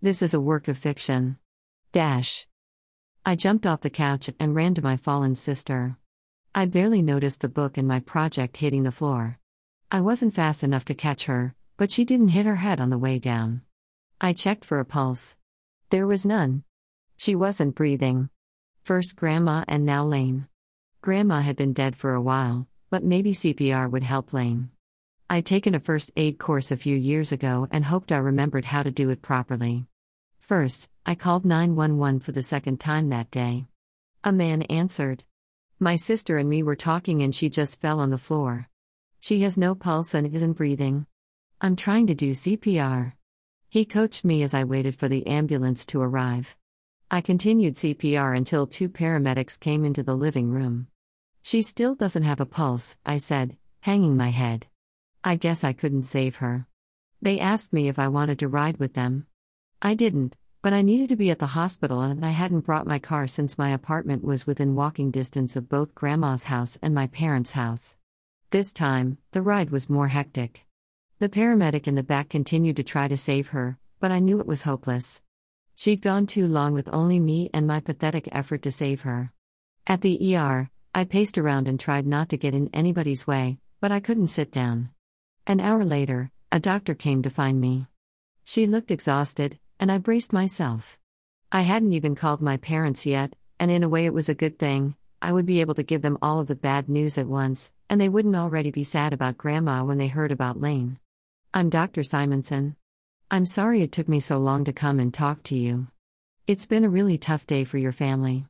This is a work of fiction. Dash. I jumped off the couch and ran to my fallen sister. I barely noticed the book and my project hitting the floor. I wasn't fast enough to catch her, but she didn't hit her head on the way down. I checked for a pulse. There was none. She wasn't breathing. First Grandma and now Lane. Grandma had been dead for a while, but maybe CPR would help Lane. I'd taken a first aid course a few years ago and hoped I remembered how to do it properly. First, I called 911 for the second time that day. A man answered. My sister and me were talking and she just fell on the floor. She has no pulse and isn't breathing. I'm trying to do CPR. He coached me as I waited for the ambulance to arrive. I continued CPR until two paramedics came into the living room. She still doesn't have a pulse, I said, hanging my head. I guess I couldn't save her. They asked me if I wanted to ride with them. I didn't, but I needed to be at the hospital and I hadn't brought my car since my apartment was within walking distance of both Grandma's house and my parents' house. This time, the ride was more hectic. The paramedic in the back continued to try to save her, but I knew it was hopeless. She'd gone too long with only me and my pathetic effort to save her. At the ER, I paced around and tried not to get in anybody's way, but I couldn't sit down. An hour later, a doctor came to find me. She looked exhausted, and I braced myself. I hadn't even called my parents yet, and in a way it was a good thing. I would be able to give them all of the bad news at once, and they wouldn't already be sad about Grandma when they heard about Lane. I'm Dr. Simonson. I'm sorry it took me so long to come and talk to you. It's been a really tough day for your family.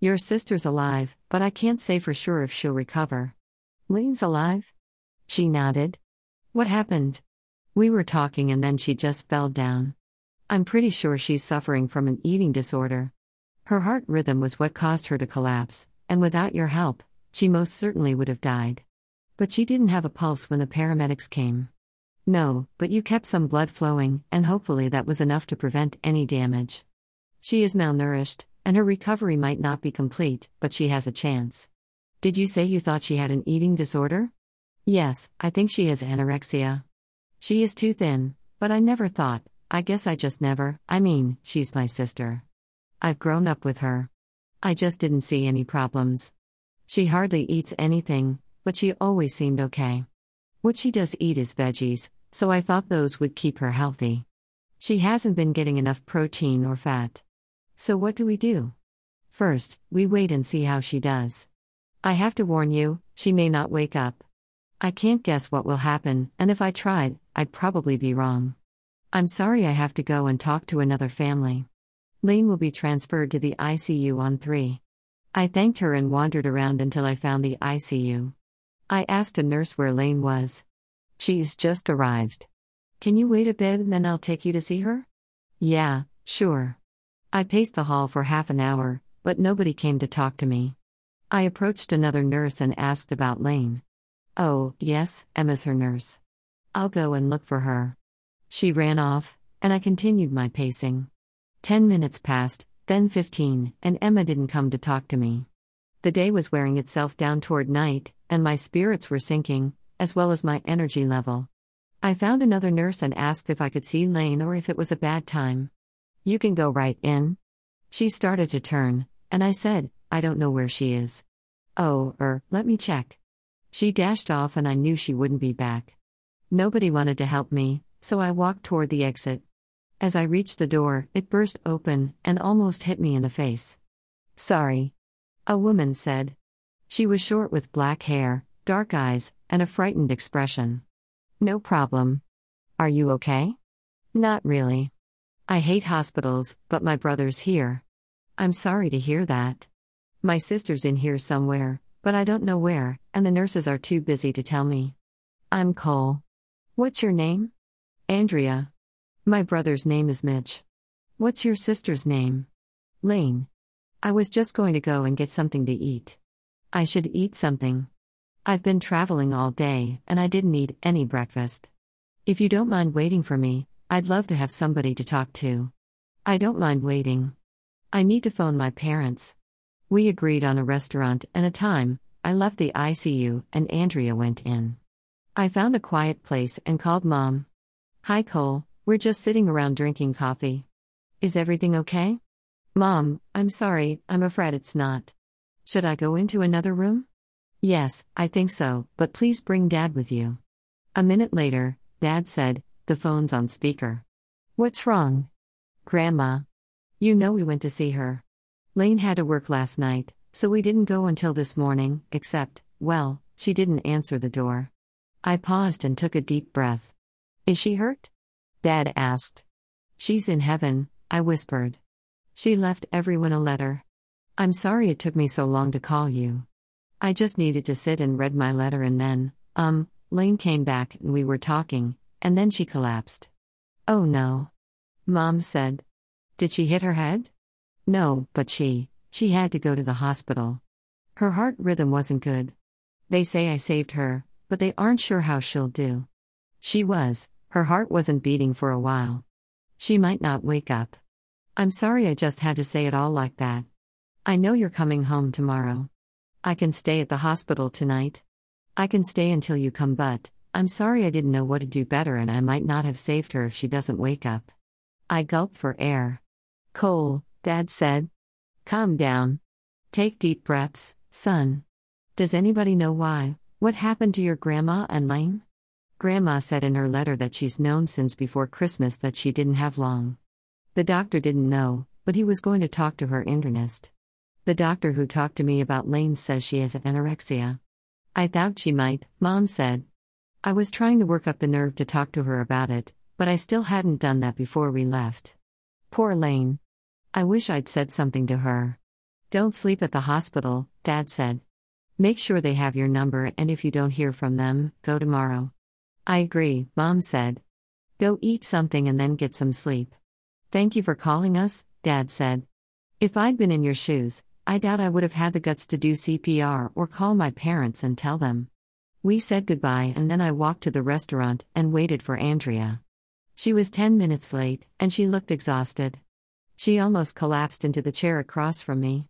Your sister's alive, but I can't say for sure if she'll recover. Lane's alive? She nodded. What happened? We were talking and then she just fell down. I'm pretty sure she's suffering from an eating disorder. Her heart rhythm was what caused her to collapse, and without your help, she most certainly would have died. But she didn't have a pulse when the paramedics came. No, but you kept some blood flowing, and hopefully that was enough to prevent any damage. She is malnourished, and her recovery might not be complete, but she has a chance. Did you say you thought she had an eating disorder? Yes, I think she has anorexia. She is too thin, but I never thought, I guess I just never, I mean, she's my sister. I've grown up with her. I just didn't see any problems. She hardly eats anything, but she always seemed okay. What she does eat is veggies, so I thought those would keep her healthy. She hasn't been getting enough protein or fat. So what do we do? First, we wait and see how she does. I have to warn you, she may not wake up. I can't guess what will happen, and if I tried, I'd probably be wrong. I'm sorry I have to go and talk to another family. Lane will be transferred to the ICU on 3. I thanked her and wandered around until I found the ICU. I asked a nurse where Lane was. She's just arrived. Can you wait a bit and then I'll take you to see her? Yeah, sure. I paced the hall for half an hour, but nobody came to talk to me. I approached another nurse and asked about Lane. Oh, yes, Emma's her nurse. I'll go and look for her. She ran off, and I continued my pacing. Ten minutes passed, then fifteen, and Emma didn't come to talk to me. The day was wearing itself down toward night, and my spirits were sinking, as well as my energy level. I found another nurse and asked if I could see Lane or if it was a bad time. You can go right in. She started to turn, and I said, I don't know where she is. Oh, er, let me check. She dashed off and I knew she wouldn't be back. Nobody wanted to help me, so I walked toward the exit. As I reached the door, it burst open and almost hit me in the face. Sorry. A woman said. She was short with black hair, dark eyes, and a frightened expression. No problem. Are you okay? Not really. I hate hospitals, but my brother's here. I'm sorry to hear that. My sister's in here somewhere, but I don't know where, and the nurses are too busy to tell me. I'm Cole. What's your name? Andrea. My brother's name is Mitch. What's your sister's name? Lane. I was just going to go and get something to eat. I should eat something. I've been traveling all day, and I didn't eat any breakfast. If you don't mind waiting for me, I'd love to have somebody to talk to. I don't mind waiting. I need to phone my parents. We agreed on a restaurant and a time. I left the ICU and Andrea went in. I found a quiet place and called mom. Hi, Cole, we're just sitting around drinking coffee. Is everything okay? Mom, I'm sorry, I'm afraid it's not. Should I go into another room? Yes, I think so, but please bring Dad with you. A minute later, Dad said, The phone's on speaker. What's wrong? Grandma. You know we went to see her. Lane had to work last night, so we didn't go until this morning, except, well, she didn't answer the door. I paused and took a deep breath. Is she hurt? Dad asked. She's in heaven, I whispered. She left everyone a letter. I'm sorry it took me so long to call you. I just needed to sit and read my letter and then, um, Lane came back and we were talking, and then she collapsed. Oh no. Mom said. Did she hit her head? No, but she, she had to go to the hospital. Her heart rhythm wasn't good. They say I saved her, but they aren't sure how she'll do. She was, her heart wasn't beating for a while. She might not wake up. I'm sorry I just had to say it all like that. I know you're coming home tomorrow. I can stay at the hospital tonight. I can stay until you come, but I'm sorry I didn't know what to do better and I might not have saved her if she doesn't wake up. I gulp for air. Cole, Dad said. Calm down. Take deep breaths, son. Does anybody know why? What happened to your grandma and Lane? Grandma said in her letter that she's known since before Christmas that she didn't have long. The doctor didn't know, but he was going to talk to her internist. The doctor who talked to me about Lane says she has anorexia. I thought she might, Mom said. I was trying to work up the nerve to talk to her about it, but I still hadn't done that before we left. Poor Lane. I wish I'd said something to her. Don't sleep at the hospital, Dad said. Make sure they have your number, and if you don't hear from them, go tomorrow. I agree, Mom said. Go eat something and then get some sleep. Thank you for calling us, Dad said. If I'd been in your shoes, I doubt I would have had the guts to do CPR or call my parents and tell them. We said goodbye and then I walked to the restaurant and waited for Andrea. She was 10 minutes late, and she looked exhausted. She almost collapsed into the chair across from me.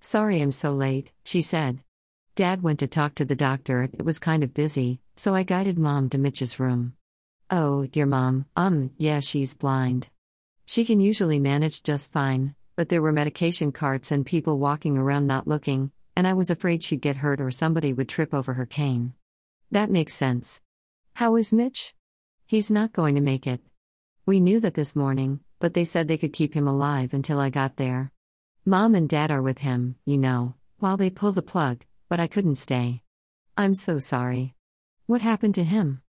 Sorry I'm so late, she said. Dad went to talk to the doctor, it was kind of busy, so I guided Mom to Mitch's room. Oh, your mom, um, yeah, she's blind. She can usually manage just fine, but there were medication carts and people walking around not looking, and I was afraid she'd get hurt or somebody would trip over her cane. That makes sense. How is Mitch? He's not going to make it. We knew that this morning, but they said they could keep him alive until I got there. Mom and Dad are with him, you know, while they pull the plug, but I couldn't stay. I'm so sorry. What happened to him?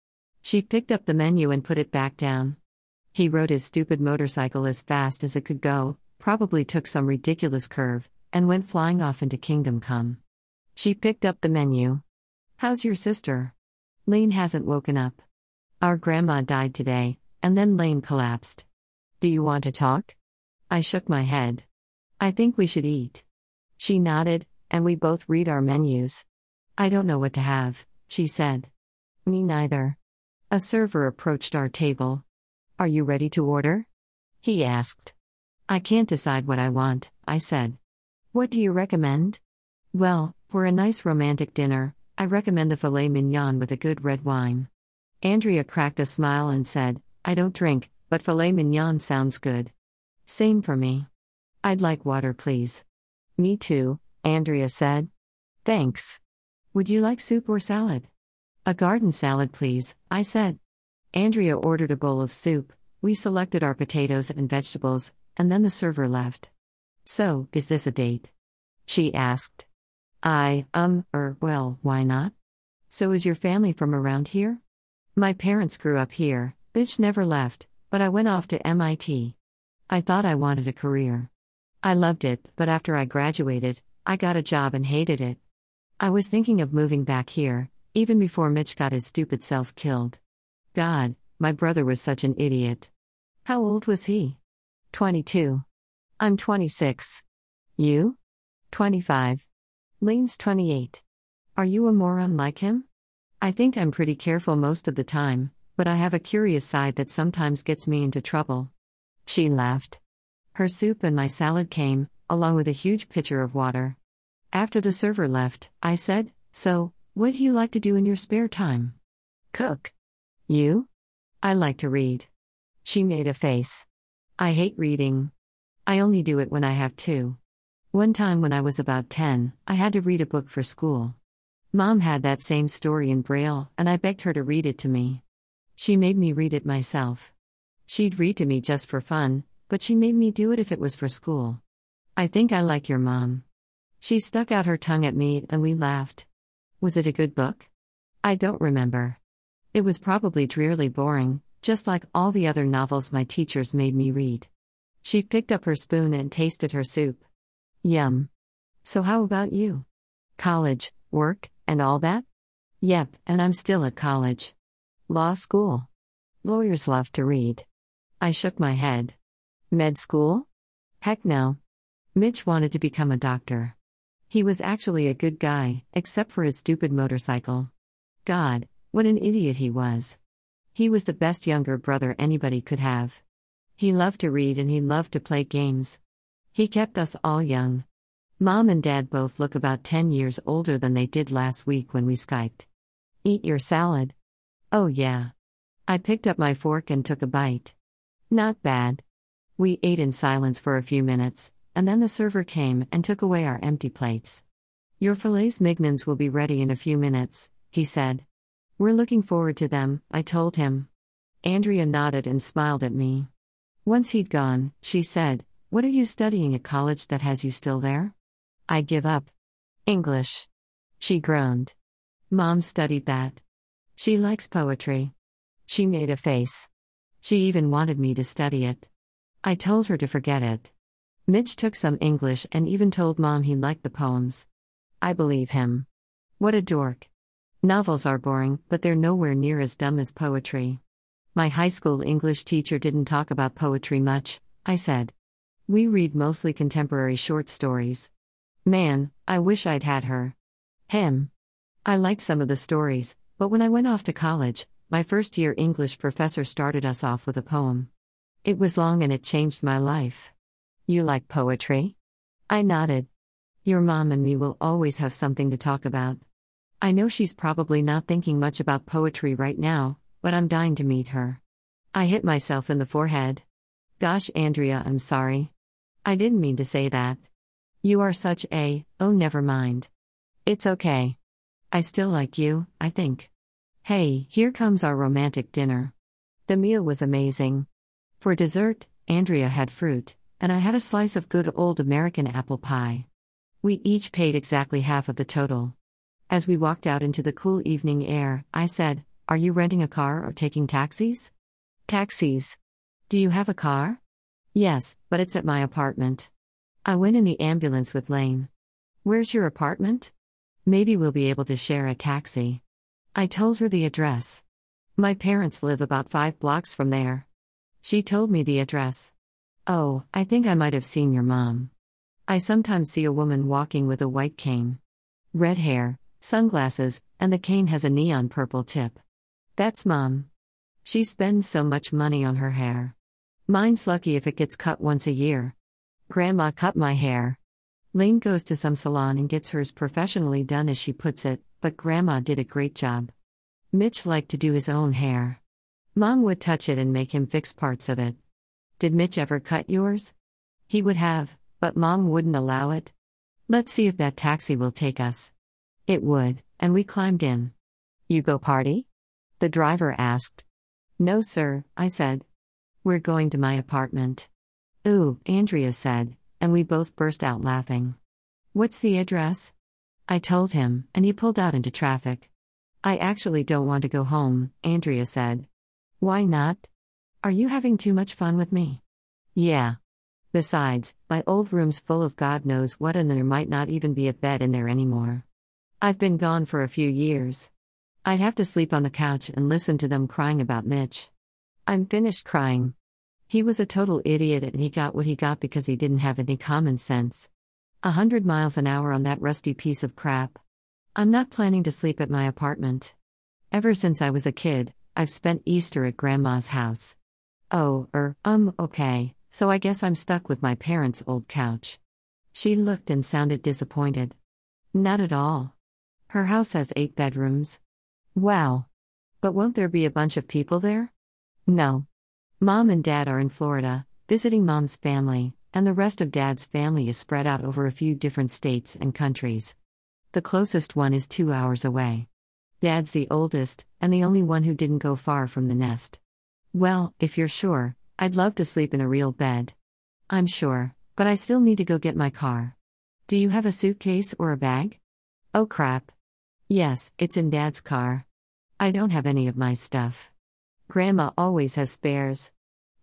She picked up the menu and put it back down. He rode his stupid motorcycle as fast as it could go, probably took some ridiculous curve, and went flying off into Kingdom Come. She picked up the menu. How's your sister? Lane hasn't woken up. Our grandma died today, and then Lane collapsed. Do you want to talk? I shook my head. I think we should eat. She nodded, and we both read our menus. I don't know what to have, she said. Me neither. A server approached our table. Are you ready to order? He asked. I can't decide what I want, I said. What do you recommend? Well, for a nice romantic dinner, I recommend the filet mignon with a good red wine. Andrea cracked a smile and said, I don't drink, but filet mignon sounds good. Same for me. I'd like water, please. Me too, Andrea said. Thanks. Would you like soup or salad? A garden salad, please, I said. Andrea ordered a bowl of soup, we selected our potatoes and vegetables, and then the server left. So, is this a date? She asked. I, um, er, well, why not? So, is your family from around here? My parents grew up here, Mitch never left, but I went off to MIT. I thought I wanted a career. I loved it, but after I graduated, I got a job and hated it. I was thinking of moving back here, even before Mitch got his stupid self killed. God, my brother was such an idiot. How old was he? 22. I'm 26. You? 25. Lane's 28. Are you a moron like him? I think I'm pretty careful most of the time, but I have a curious side that sometimes gets me into trouble. She laughed. Her soup and my salad came, along with a huge pitcher of water. After the server left, I said, So, what do you like to do in your spare time? Cook. You? I like to read. She made a face. I hate reading. I only do it when I have to. One time when I was about 10, I had to read a book for school. Mom had that same story in Braille, and I begged her to read it to me. She made me read it myself. She'd read to me just for fun, but she made me do it if it was for school. I think I like your mom. She stuck out her tongue at me and we laughed. Was it a good book? I don't remember. It was probably drearily boring, just like all the other novels my teachers made me read. She picked up her spoon and tasted her soup. Yum. So, how about you? College, work, and all that? Yep, and I'm still at college. Law school. Lawyers love to read. I shook my head. Med school? Heck no. Mitch wanted to become a doctor. He was actually a good guy, except for his stupid motorcycle. God, what an idiot he was. He was the best younger brother anybody could have. He loved to read and he loved to play games. He kept us all young. Mom and Dad both look about 10 years older than they did last week when we Skyped. Eat your salad. Oh, yeah. I picked up my fork and took a bite. Not bad. We ate in silence for a few minutes, and then the server came and took away our empty plates. Your fillets mignons will be ready in a few minutes, he said. We're looking forward to them, I told him. Andrea nodded and smiled at me. Once he'd gone, she said, What are you studying at college that has you still there? I give up. English. She groaned. Mom studied that. She likes poetry. She made a face. She even wanted me to study it. I told her to forget it. Mitch took some English and even told mom he liked the poems. I believe him. What a dork. Novels are boring, but they're nowhere near as dumb as poetry. My high school English teacher didn't talk about poetry much, I said. We read mostly contemporary short stories. Man, I wish I'd had her. Him. I liked some of the stories, but when I went off to college, my first year English professor started us off with a poem. It was long and it changed my life. You like poetry? I nodded. Your mom and me will always have something to talk about. I know she's probably not thinking much about poetry right now, but I'm dying to meet her. I hit myself in the forehead. Gosh, Andrea, I'm sorry. I didn't mean to say that. You are such a, oh, never mind. It's okay. I still like you, I think. Hey, here comes our romantic dinner. The meal was amazing. For dessert, Andrea had fruit and I had a slice of good old American apple pie. We each paid exactly half of the total. As we walked out into the cool evening air, I said, Are you renting a car or taking taxis? Taxis. Do you have a car? Yes, but it's at my apartment. I went in the ambulance with Lane. Where's your apartment? Maybe we'll be able to share a taxi. I told her the address. My parents live about five blocks from there. She told me the address. Oh, I think I might have seen your mom. I sometimes see a woman walking with a white cane. Red hair, sunglasses, and the cane has a neon purple tip. That's mom. She spends so much money on her hair. Mine's lucky if it gets cut once a year. Grandma cut my hair. Lane goes to some salon and gets hers professionally done as she puts it, but Grandma did a great job. Mitch liked to do his own hair. Mom would touch it and make him fix parts of it. Did Mitch ever cut yours? He would have, but mom wouldn't allow it. Let's see if that taxi will take us. It would, and we climbed in. You go party? The driver asked. No, sir, I said. We're going to my apartment. Ooh, Andrea said, and we both burst out laughing. What's the address? I told him, and he pulled out into traffic. I actually don't want to go home, Andrea said. Why not? Are you having too much fun with me? Yeah. Besides, my old room's full of God knows what, and there might not even be a bed in there anymore. I've been gone for a few years. I'd have to sleep on the couch and listen to them crying about Mitch. I'm finished crying. He was a total idiot and he got what he got because he didn't have any common sense. A hundred miles an hour on that rusty piece of crap. I'm not planning to sleep at my apartment. Ever since I was a kid, I've spent Easter at Grandma's house. Oh, er, um, okay, so I guess I'm stuck with my parents' old couch. She looked and sounded disappointed. Not at all. Her house has eight bedrooms. Wow. But won't there be a bunch of people there? No. Mom and Dad are in Florida, visiting Mom's family, and the rest of Dad's family is spread out over a few different states and countries. The closest one is two hours away. Dad's the oldest, and the only one who didn't go far from the nest. Well, if you're sure, I'd love to sleep in a real bed. I'm sure, but I still need to go get my car. Do you have a suitcase or a bag? Oh crap. Yes, it's in Dad's car. I don't have any of my stuff. Grandma always has spares.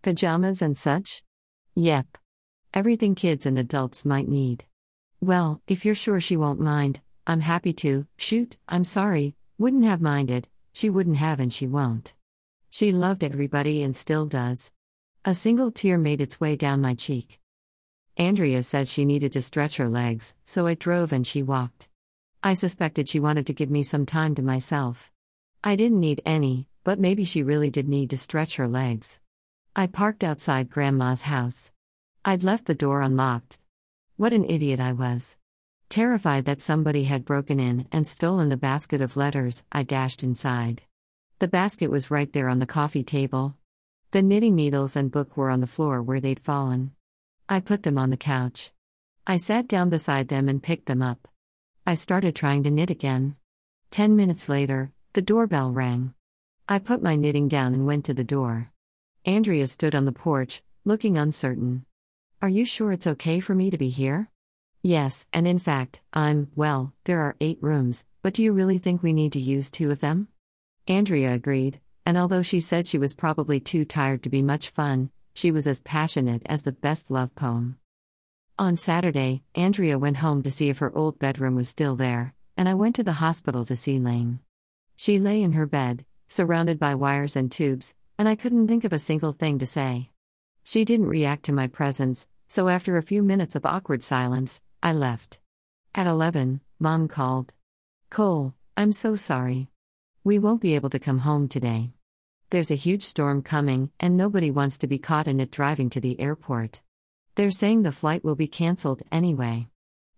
Pajamas and such? Yep. Everything kids and adults might need. Well, if you're sure she won't mind, I'm happy to. Shoot, I'm sorry, wouldn't have minded, she wouldn't have and she won't. She loved everybody and still does. A single tear made its way down my cheek. Andrea said she needed to stretch her legs, so I drove and she walked. I suspected she wanted to give me some time to myself. I didn't need any, but maybe she really did need to stretch her legs. I parked outside Grandma's house. I'd left the door unlocked. What an idiot I was. Terrified that somebody had broken in and stolen the basket of letters, I dashed inside. The basket was right there on the coffee table. The knitting needles and book were on the floor where they'd fallen. I put them on the couch. I sat down beside them and picked them up. I started trying to knit again. Ten minutes later, the doorbell rang. I put my knitting down and went to the door. Andrea stood on the porch, looking uncertain. Are you sure it's okay for me to be here? Yes, and in fact, I'm, well, there are eight rooms, but do you really think we need to use two of them? Andrea agreed, and although she said she was probably too tired to be much fun, she was as passionate as the best love poem. On Saturday, Andrea went home to see if her old bedroom was still there, and I went to the hospital to see Lane. She lay in her bed, surrounded by wires and tubes, and I couldn't think of a single thing to say. She didn't react to my presence, so after a few minutes of awkward silence, I left. At 11, Mom called. Cole, I'm so sorry. We won't be able to come home today. There's a huge storm coming, and nobody wants to be caught in it driving to the airport. They're saying the flight will be cancelled anyway.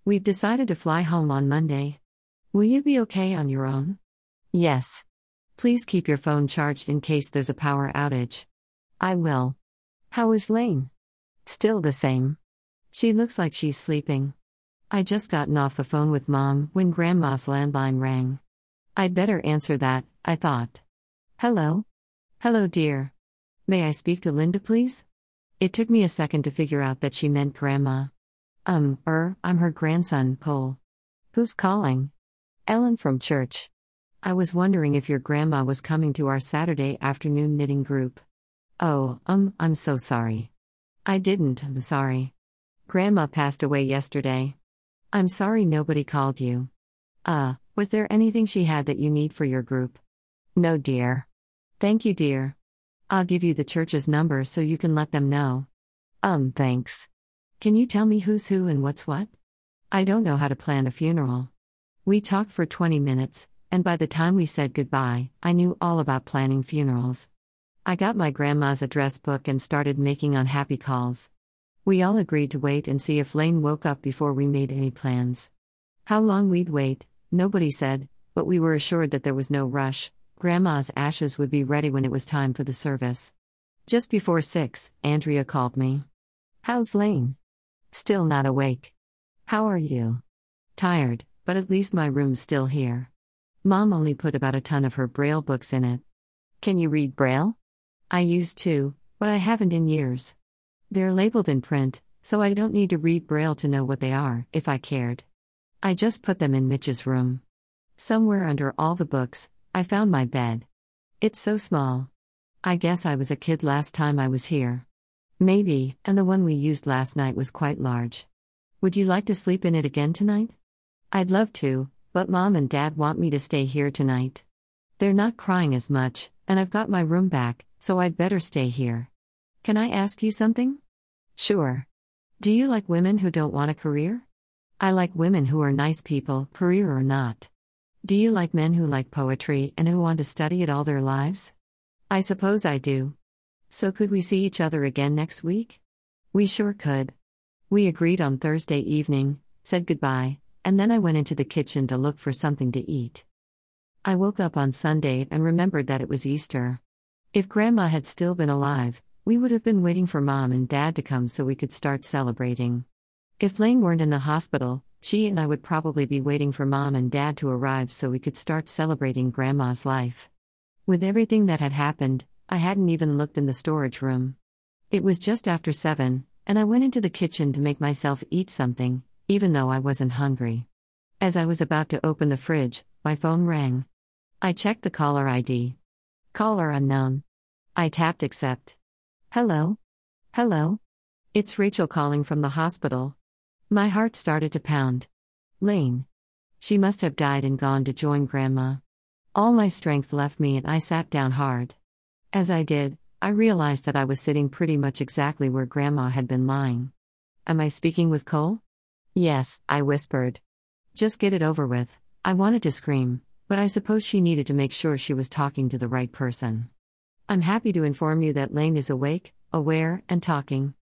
We've decided to fly home on Monday. Will you be okay on your own? Yes. Please keep your phone charged in case there's a power outage. I will. How is Lane? Still the same. She looks like she's sleeping. I just gotten off the phone with mom when grandma's landline rang. I'd better answer that, I thought. Hello? Hello, dear. May I speak to Linda, please? It took me a second to figure out that she meant grandma. Um, er, I'm her grandson, Cole. Who's calling? Ellen from church. I was wondering if your grandma was coming to our Saturday afternoon knitting group. Oh, um, I'm so sorry. I didn't, I'm sorry. Grandma passed away yesterday. I'm sorry nobody called you. Uh, was there anything she had that you need for your group? No, dear. Thank you, dear. I'll give you the church's number so you can let them know. Um, thanks. Can you tell me who's who and what's what? I don't know how to plan a funeral. We talked for 20 minutes, and by the time we said goodbye, I knew all about planning funerals. I got my grandma's address book and started making unhappy calls. We all agreed to wait and see if Lane woke up before we made any plans. How long we'd wait, nobody said, but we were assured that there was no rush. Grandma's ashes would be ready when it was time for the service. Just before six, Andrea called me. How's Lane? Still not awake. How are you? Tired, but at least my room's still here. Mom only put about a ton of her Braille books in it. Can you read Braille? I used to, but I haven't in years. They're labeled in print, so I don't need to read Braille to know what they are, if I cared. I just put them in Mitch's room. Somewhere under all the books, I found my bed. It's so small. I guess I was a kid last time I was here. Maybe, and the one we used last night was quite large. Would you like to sleep in it again tonight? I'd love to, but mom and dad want me to stay here tonight. They're not crying as much, and I've got my room back, so I'd better stay here. Can I ask you something? Sure. Do you like women who don't want a career? I like women who are nice people, career or not. Do you like men who like poetry and who want to study it all their lives? I suppose I do. So could we see each other again next week? We sure could. We agreed on Thursday evening, said goodbye, and then I went into the kitchen to look for something to eat. I woke up on Sunday and remembered that it was Easter. If Grandma had still been alive, we would have been waiting for mom and dad to come so we could start celebrating. If Lane weren't in the hospital, she and I would probably be waiting for mom and dad to arrive so we could start celebrating grandma's life. With everything that had happened, I hadn't even looked in the storage room. It was just after seven, and I went into the kitchen to make myself eat something, even though I wasn't hungry. As I was about to open the fridge, my phone rang. I checked the caller ID. Caller unknown. I tapped accept. Hello? Hello? It's Rachel calling from the hospital. My heart started to pound. Lane. She must have died and gone to join Grandma. All my strength left me and I sat down hard. As I did, I realized that I was sitting pretty much exactly where Grandma had been lying. Am I speaking with Cole? Yes, I whispered. Just get it over with. I wanted to scream, but I suppose she needed to make sure she was talking to the right person. I'm happy to inform you that Lane is awake, aware, and talking.